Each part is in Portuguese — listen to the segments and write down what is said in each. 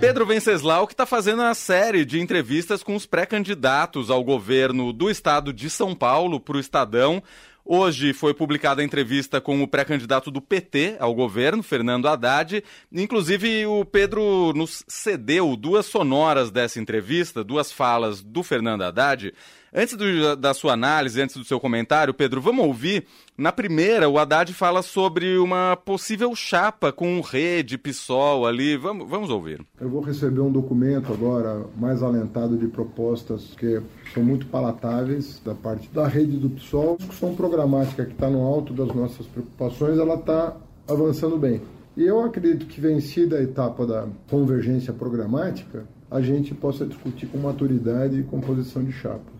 Pedro Venceslau, que está fazendo a série de entrevistas com os pré-candidatos ao governo do estado de São Paulo para o Estadão. Hoje foi publicada a entrevista com o pré-candidato do PT ao governo, Fernando Haddad. Inclusive, o Pedro nos cedeu duas sonoras dessa entrevista, duas falas do Fernando Haddad. Antes do, da sua análise, antes do seu comentário, Pedro, vamos ouvir. Na primeira, o Haddad fala sobre uma possível chapa com rede, PSOL ali. Vamos, vamos ouvir. Eu vou receber um documento agora mais alentado de propostas que são muito palatáveis da parte da rede do PSOL. A discussão programática que está no alto das nossas preocupações, ela está avançando bem. E eu acredito que vencida a etapa da convergência programática, a gente possa discutir com maturidade e composição de chapa.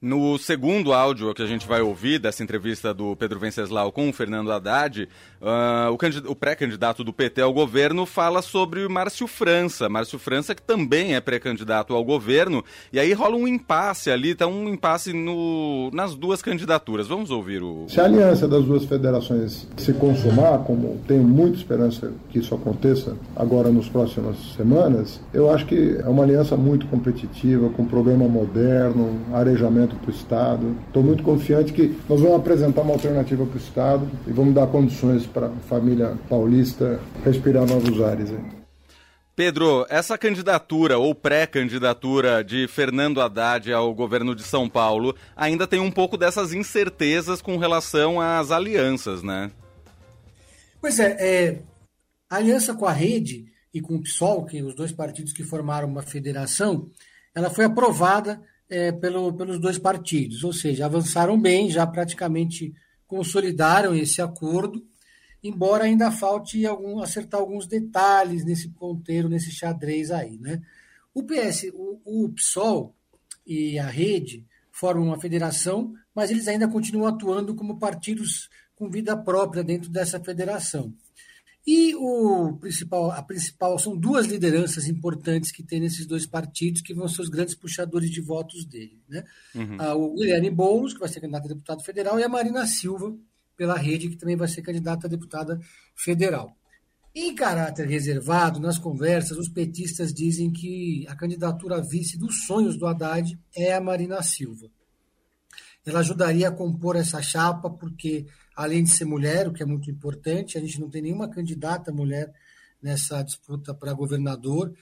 No segundo áudio que a gente vai ouvir dessa entrevista do Pedro Venceslau com o Fernando Haddad, uh, o, o pré-candidato do PT ao governo fala sobre Márcio França. Márcio França, que também é pré-candidato ao governo, e aí rola um impasse ali, tá um impasse no, nas duas candidaturas. Vamos ouvir o. Se a aliança das duas federações se consumar, como tenho muita esperança que isso aconteça agora nas próximas semanas, eu acho que é uma aliança muito competitiva, com programa moderno, arejamento para o Estado. Estou muito confiante que nós vamos apresentar uma alternativa para o Estado e vamos dar condições para a família paulista respirar novos ares. Pedro, essa candidatura ou pré-candidatura de Fernando Haddad ao governo de São Paulo ainda tem um pouco dessas incertezas com relação às alianças, né? Pois é, é a aliança com a Rede e com o PSOL, que os dois partidos que formaram uma federação, ela foi aprovada é, pelo, pelos dois partidos, ou seja, avançaram bem, já praticamente consolidaram esse acordo, embora ainda falte algum, acertar alguns detalhes nesse ponteiro, nesse xadrez aí. Né? O PS, o, o PSOL e a Rede formam uma federação, mas eles ainda continuam atuando como partidos com vida própria dentro dessa federação. E o principal, a principal são duas lideranças importantes que tem nesses dois partidos, que vão ser os grandes puxadores de votos dele. Né? Uhum. Ah, o Guilherme Boulos, que vai ser candidato a deputado federal, e a Marina Silva, pela rede, que também vai ser candidata a deputada federal. Em caráter reservado, nas conversas, os petistas dizem que a candidatura a vice dos sonhos do Haddad é a Marina Silva. Ela ajudaria a compor essa chapa, porque além de ser mulher, o que é muito importante, a gente não tem nenhuma candidata mulher nessa disputa para governador.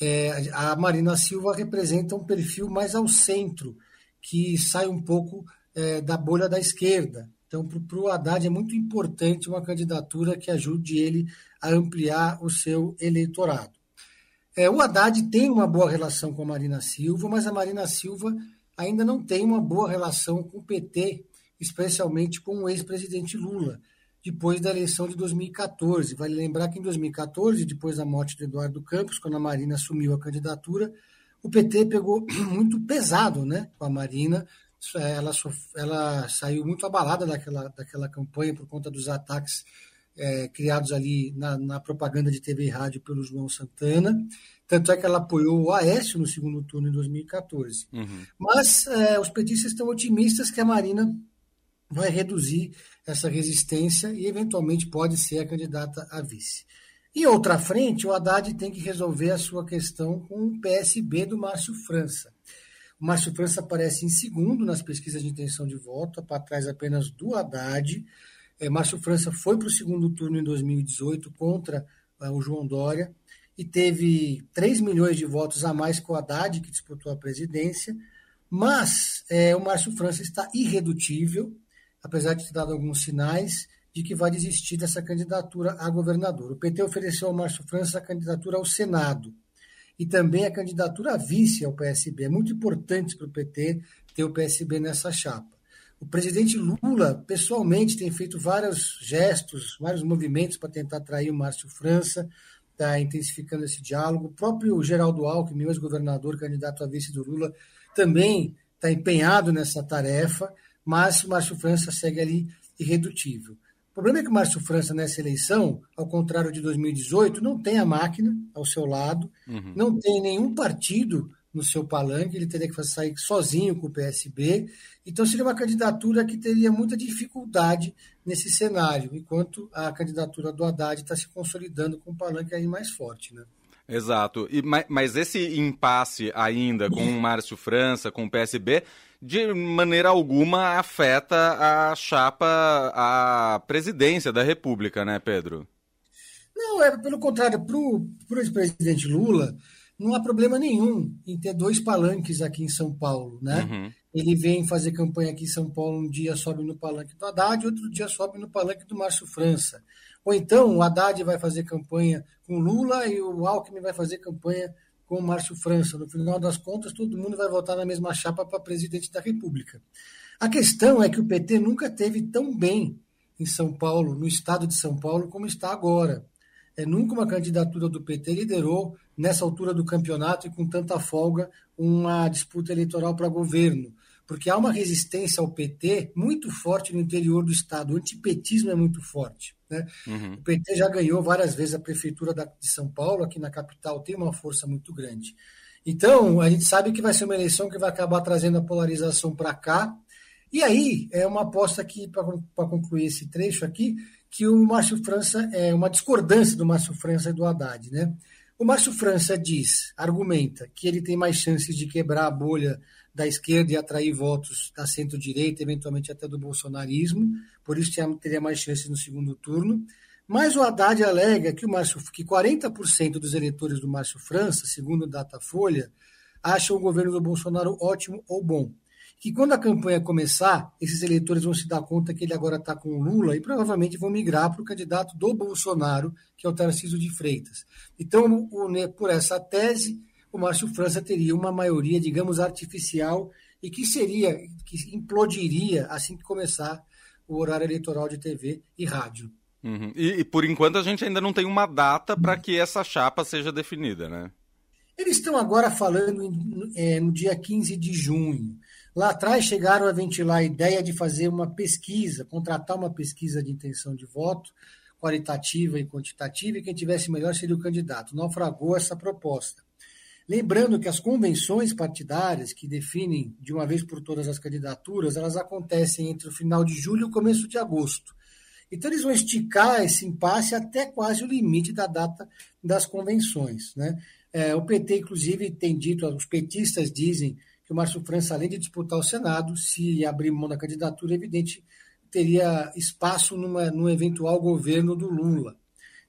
É, a Marina Silva representa um perfil mais ao centro, que sai um pouco é, da bolha da esquerda. Então, para o Haddad é muito importante uma candidatura que ajude ele a ampliar o seu eleitorado. É, o Haddad tem uma boa relação com a Marina Silva, mas a Marina Silva ainda não tem uma boa relação com o PT especialmente com o ex-presidente Lula, depois da eleição de 2014. Vale lembrar que em 2014, depois da morte de Eduardo Campos, quando a Marina assumiu a candidatura, o PT pegou muito pesado né, com a Marina. Ela, ela saiu muito abalada daquela, daquela campanha por conta dos ataques é, criados ali na, na, propaganda de TV e rádio pelo João Santana. Tanto é que ela apoiou o Aécio no segundo turno em 2014. Uhum. Mas é, os petistas estão otimistas que a Marina vai reduzir essa resistência e, eventualmente, pode ser a candidata a vice. Em outra frente, o Haddad tem que resolver a sua questão com o PSB do Márcio França. O Márcio França aparece em segundo nas pesquisas de intenção de voto, para trás apenas do Haddad. É, Márcio França foi para o segundo turno em 2018 contra uh, o João Dória e teve 3 milhões de votos a mais que o Haddad, que disputou a presidência. Mas é, o Márcio França está irredutível, apesar de ter dado alguns sinais de que vai desistir dessa candidatura a governador. O PT ofereceu ao Márcio França a candidatura ao Senado e também a candidatura a vice ao PSB. É muito importante para o PT ter o PSB nessa chapa. O presidente Lula, pessoalmente, tem feito vários gestos, vários movimentos para tentar atrair o Márcio França, está intensificando esse diálogo. O próprio Geraldo Alckmin, ex-governador, candidato a vice do Lula, também está empenhado nessa tarefa mas o Márcio França segue ali irredutível. O problema é que o Márcio França, nessa eleição, ao contrário de 2018, não tem a máquina ao seu lado, uhum. não tem nenhum partido no seu palanque, ele teria que sair sozinho com o PSB. Então, seria uma candidatura que teria muita dificuldade nesse cenário, enquanto a candidatura do Haddad está se consolidando com o palanque aí mais forte. Né? Exato. E, mas esse impasse ainda com o Márcio França, com o PSB, de maneira alguma afeta a chapa, a presidência da República, né, Pedro? Não, é pelo contrário, para o ex-presidente Lula, não há problema nenhum em ter dois palanques aqui em São Paulo, né? Uhum. Ele vem fazer campanha aqui em São Paulo, um dia sobe no palanque do Haddad, outro dia sobe no palanque do Márcio França. Ou então o Haddad vai fazer campanha com Lula e o Alckmin vai fazer campanha com o Márcio França. No final das contas, todo mundo vai votar na mesma chapa para presidente da República. A questão é que o PT nunca teve tão bem em São Paulo, no estado de São Paulo, como está agora. É, nunca uma candidatura do PT liderou, nessa altura do campeonato e com tanta folga, uma disputa eleitoral para governo. Porque há uma resistência ao PT muito forte no interior do Estado. O antipetismo é muito forte. Né? Uhum. O PT já ganhou várias vezes a prefeitura de São Paulo, aqui na capital, tem uma força muito grande. Então, a gente sabe que vai ser uma eleição que vai acabar trazendo a polarização para cá. E aí, é uma aposta aqui, para concluir esse trecho aqui, que o Márcio França é uma discordância do Márcio França e do Haddad, né? O Márcio França diz, argumenta, que ele tem mais chances de quebrar a bolha da esquerda e atrair votos da centro-direita, eventualmente até do bolsonarismo, por isso teria mais chances no segundo turno. Mas o Haddad alega que, o Márcio, que 40% dos eleitores do Márcio França, segundo o Datafolha, acham o governo do Bolsonaro ótimo ou bom que quando a campanha começar, esses eleitores vão se dar conta que ele agora está com o Lula e provavelmente vão migrar para o candidato do Bolsonaro, que é o Tarcísio de Freitas. Então, por essa tese, o Márcio França teria uma maioria, digamos, artificial e que seria, que implodiria assim que começar o horário eleitoral de TV e rádio. Uhum. E, e, por enquanto a gente ainda não tem uma data para que essa chapa seja definida, né? Eles estão agora falando é, no dia 15 de junho. Lá atrás chegaram a ventilar a ideia de fazer uma pesquisa, contratar uma pesquisa de intenção de voto, qualitativa e quantitativa, e quem tivesse melhor seria o candidato. Naufragou essa proposta. Lembrando que as convenções partidárias que definem de uma vez por todas as candidaturas, elas acontecem entre o final de julho e o começo de agosto. Então eles vão esticar esse impasse até quase o limite da data das convenções. Né? É, o PT, inclusive, tem dito, os petistas dizem que o Márcio França, além de disputar o Senado, se abrir mão da candidatura, é evidente, teria espaço numa, num eventual governo do Lula.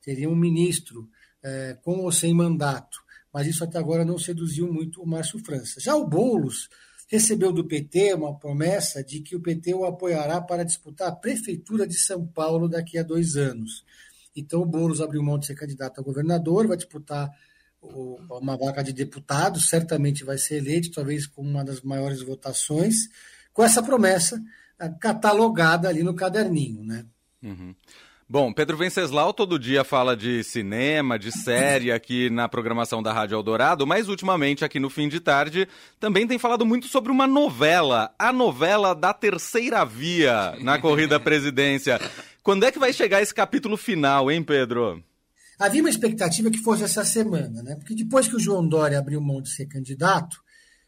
Teria um ministro é, com ou sem mandato. Mas isso até agora não seduziu muito o Márcio França. Já o Boulos recebeu do PT uma promessa de que o PT o apoiará para disputar a prefeitura de São Paulo daqui a dois anos. Então o Boulos abriu mão de ser candidato a governador, vai disputar uma vaga de deputado, certamente vai ser eleito, talvez com uma das maiores votações, com essa promessa ah, catalogada ali no caderninho, né? Uhum. Bom, Pedro Venceslau todo dia fala de cinema, de série aqui na programação da Rádio Eldorado, mas ultimamente aqui no fim de tarde também tem falado muito sobre uma novela, a novela da terceira via na corrida à presidência. Quando é que vai chegar esse capítulo final, hein, Pedro? Havia uma expectativa que fosse essa semana, né? porque depois que o João Dória abriu mão de ser candidato,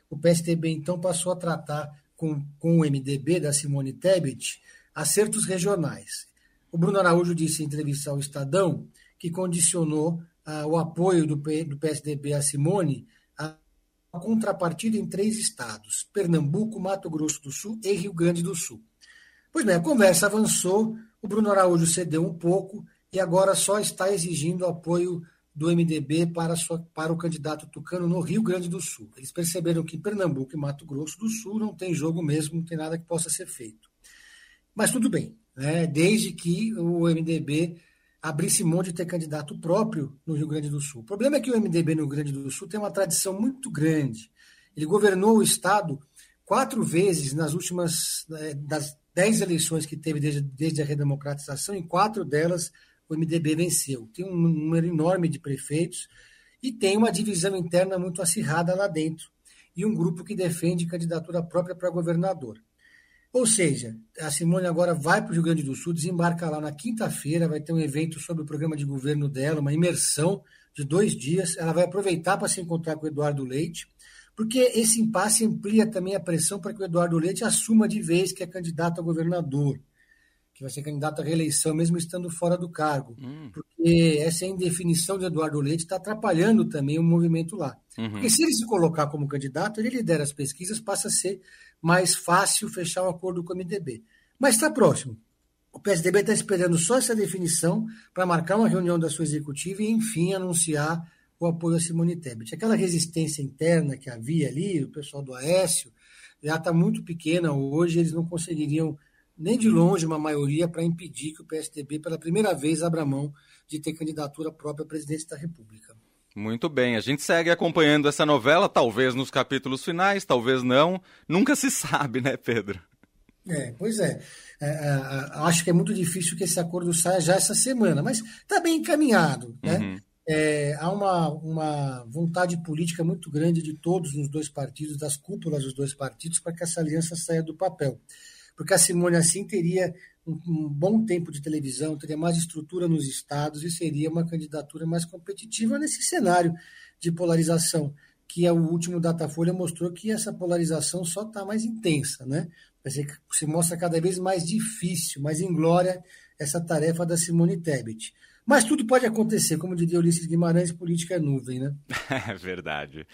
o PSDB então passou a tratar com, com o MDB da Simone Tebet acertos regionais. O Bruno Araújo disse em entrevista ao Estadão que condicionou ah, o apoio do, do PSDB a Simone a contrapartida em três estados: Pernambuco, Mato Grosso do Sul e Rio Grande do Sul. Pois bem, a conversa avançou, o Bruno Araújo cedeu um pouco e agora só está exigindo apoio do MDB para, sua, para o candidato Tucano no Rio Grande do Sul. Eles perceberam que Pernambuco e Mato Grosso do Sul não tem jogo mesmo, não tem nada que possa ser feito. Mas tudo bem, né? desde que o MDB abrisse mão de ter candidato próprio no Rio Grande do Sul. O problema é que o MDB no Rio Grande do Sul tem uma tradição muito grande. Ele governou o Estado quatro vezes nas últimas eh, das dez eleições que teve desde, desde a redemocratização, em quatro delas o MDB venceu. Tem um número enorme de prefeitos e tem uma divisão interna muito acirrada lá dentro. E um grupo que defende candidatura própria para governador. Ou seja, a Simone agora vai para o Rio Grande do Sul, desembarca lá na quinta-feira, vai ter um evento sobre o programa de governo dela, uma imersão de dois dias. Ela vai aproveitar para se encontrar com o Eduardo Leite, porque esse impasse amplia também a pressão para que o Eduardo Leite assuma de vez que é candidato a governador que vai ser candidato à reeleição, mesmo estando fora do cargo. Hum. Porque essa indefinição de Eduardo Leite está atrapalhando também o movimento lá. Uhum. Porque se ele se colocar como candidato, ele lidera as pesquisas, passa a ser mais fácil fechar um acordo com o MDB. Mas está próximo. O PSDB está esperando só essa definição para marcar uma reunião da sua executiva e, enfim, anunciar o apoio a Simone Tebet. Aquela resistência interna que havia ali, o pessoal do Aécio, já está muito pequena hoje, eles não conseguiriam nem de longe uma maioria para impedir que o PSDB, pela primeira vez, abra mão de ter candidatura própria à presidência da República. Muito bem, a gente segue acompanhando essa novela, talvez nos capítulos finais, talvez não. Nunca se sabe, né, Pedro? É, pois é. é, é acho que é muito difícil que esse acordo saia já essa semana, mas está bem encaminhado. Né? Uhum. É, há uma, uma vontade política muito grande de todos nos dois partidos, das cúpulas dos dois partidos, para que essa aliança saia do papel porque a Simone assim teria um, um, bom tempo de televisão, teria mais estrutura nos estados e seria uma candidatura mais competitiva nesse cenário de polarização, que é o último Datafolha mostrou que essa polarização só está mais intensa, né? Se mostra cada vez mais difícil, mais inglória essa tarefa da Simone Tebet. Mas tudo pode acontecer, como diria Ulisses Guimarães, política é nuvem, né? É verdade.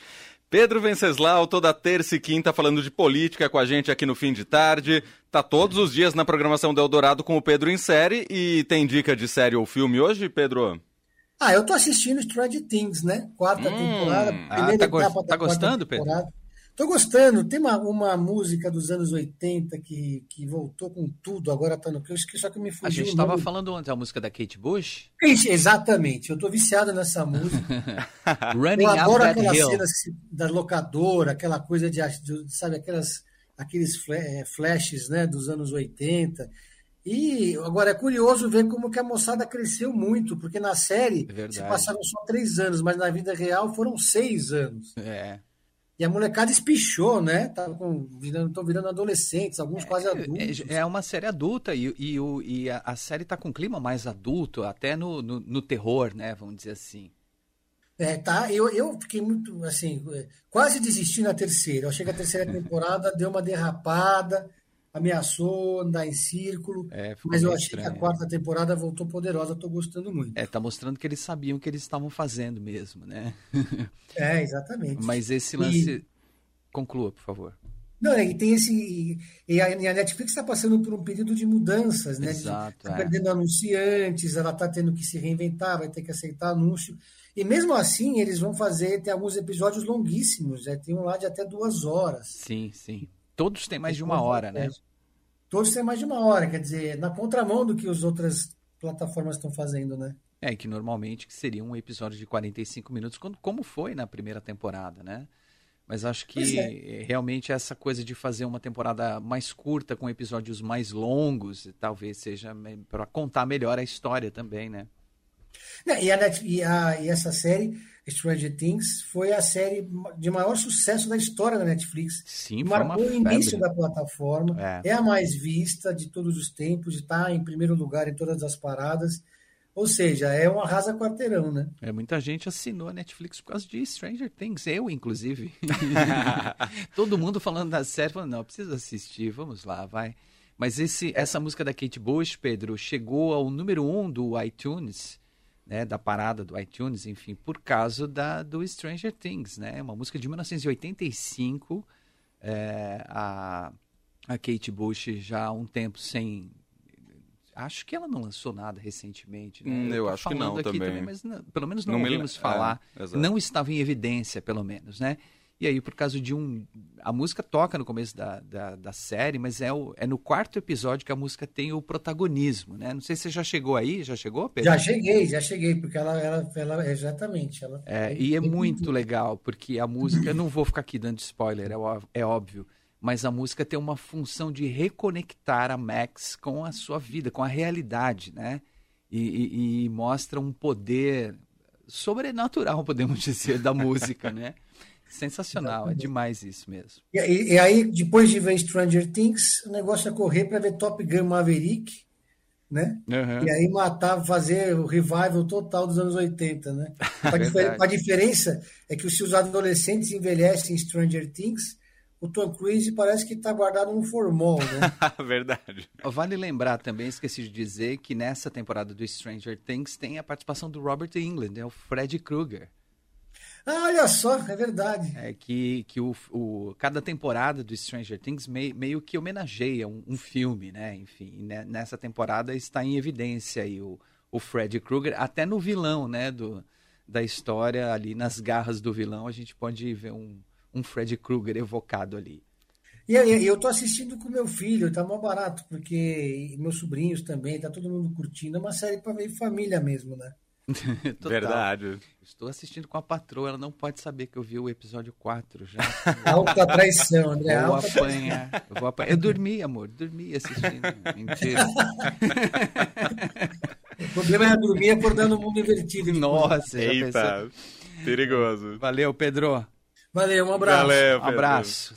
Pedro Venceslau, toda terça e quinta falando de política com a gente aqui no fim de tarde. Tá todos os dias na programação do Eldorado com o Pedro em série. E tem dica de série ou filme hoje, Pedro? Ah, eu tô assistindo Stranger Things, né? Quarta hum, temporada, primeira ah, tá etapa go tá gostando, temporada. Pedro? Tô gostando. Tem uma, uma música dos anos 80 que, que voltou com tudo, agora tá no que só que me fugiu. A gente estava falando ontem a música da Kate Bush. Exatamente, eu tô viciado nessa música. Running eu adoro aquelas cenas da locadora, aquela coisa de, sabe, aquelas, aqueles é, flashes né, dos anos 80. E agora é curioso ver como que a moçada cresceu muito, porque na série é se passaram só três anos, mas na vida real foram seis anos. É. E a molecada espichou, né? Tá com, virando, estão virando adolescentes, alguns é, quase adultos. É, é, uma série adulta e, e, o, e a, a, série tá com um clima mais adulto, até no, no, no, terror, né? Vamos dizer assim. É, tá. Eu, eu fiquei muito, assim, quase desisti na terceira. Eu achei que a terceira temporada deu uma derrapada ameaçou andar em círculo, é, mas eu achei estranho. que a quarta temporada voltou poderosa, estou gostando muito. É, tá mostrando que eles sabiam o que eles estavam fazendo mesmo, né? é, exatamente. Mas esse lance. E... Conclua, por favor. Não, e tem esse. E a, Netflix está passando por um período de mudanças, né? Exato. Está é. perdendo anunciantes, ela está tendo que se reinventar, vai ter que aceitar anúncio. E mesmo assim, eles vão fazer, tem alguns episódios longuíssimos, né? tem um lá de até duas horas. Sim, sim. Todos têm mais de uma hora, né? Todos têm mais de uma hora, quer dizer, na contramão do que as outras plataformas estão fazendo, né? É, que normalmente seria um episódio de 45 minutos, como foi na primeira temporada, né? Mas acho que é. realmente essa coisa de fazer uma temporada mais curta, com episódios mais longos, talvez seja para contar melhor a história também, né? E, a, e, a, e essa série Stranger Things foi a série de maior sucesso da história da Netflix. Sim, Marcou o início da plataforma. É. é. a mais vista de todos os tempos, está em primeiro lugar em todas as paradas. Ou seja, é um arrasa quarteirão, né? É, muita gente assinou a Netflix por causa de Stranger Things, eu inclusive. Todo mundo falando da série, falando, não, precisa assistir, vamos lá, vai. Mas esse, essa música da Kate Bush, Pedro, chegou ao número um do iTunes né, da parada do iTunes, enfim, por causa da, do Stranger Things, né? Uma música de 1985, é, a, a Kate Bush já há um tempo sem... Acho que ela não lançou nada recentemente, né? Hum, eu, acho que não também. também. Mas não, pelo menos não, não ouvimos me... falar. É, não estava em evidência, pelo menos, né? E aí, por causa de um. A música toca no começo da, da, da, série, mas é, o, é no quarto episódio que a música tem o protagonismo, né? Não sei se você já chegou aí, já chegou, Pedro? Já cheguei, já cheguei, porque ela, ela, ela exatamente. Ela, é, e é muito legal, porque a música, eu não vou ficar aqui dando spoiler, é, é óbvio, mas a música tem uma função de reconectar a Max com a sua vida, com a realidade, né? E, e, e mostra um poder sobrenatural, podemos dizer, da música, né? Sensacional, é demais isso mesmo. E, e, aí, depois de ver Stranger Things, o negócio é correr para ver Top Gun Maverick, né? Uhum. E aí matar, fazer o revival total dos anos 80, né? A, difer a diferença é que se os adolescentes envelhecem em Stranger Things, o Tom Cruise parece que está guardado no formol, né? Verdade. Vale lembrar também, esqueci de dizer, que nessa temporada do Stranger Things tem a participação do Robert England, é o Fred Krueger. Ah, olha só, é verdade. É que, que o, o cada temporada do Stranger Things meio, meio que homenageia um, um filme, né? Enfim, né? nessa temporada está em evidência aí o, o Fred Krueger, até no vilão, né? Do, da história ali, nas garras do vilão, a gente pode ver um, um Fred Krueger evocado ali. E eu tô assistindo com meu filho, tá mó barato, porque meus sobrinhos também, tá todo mundo curtindo. É uma série para ver família mesmo, né? Verdade. Estou assistindo com a patroa, ela não pode saber que eu vi o episódio 4 já. Alta traição, André. Vou alta apanhar, traição. Eu, vou apanhar. eu dormi, amor, dormi assistindo. Mentira. o problema é dormir acordando o mundo invertido. Nossa, Eita, perigoso. Valeu, Pedro. Valeu, um abraço. Valeu, Pedro. Um abraço.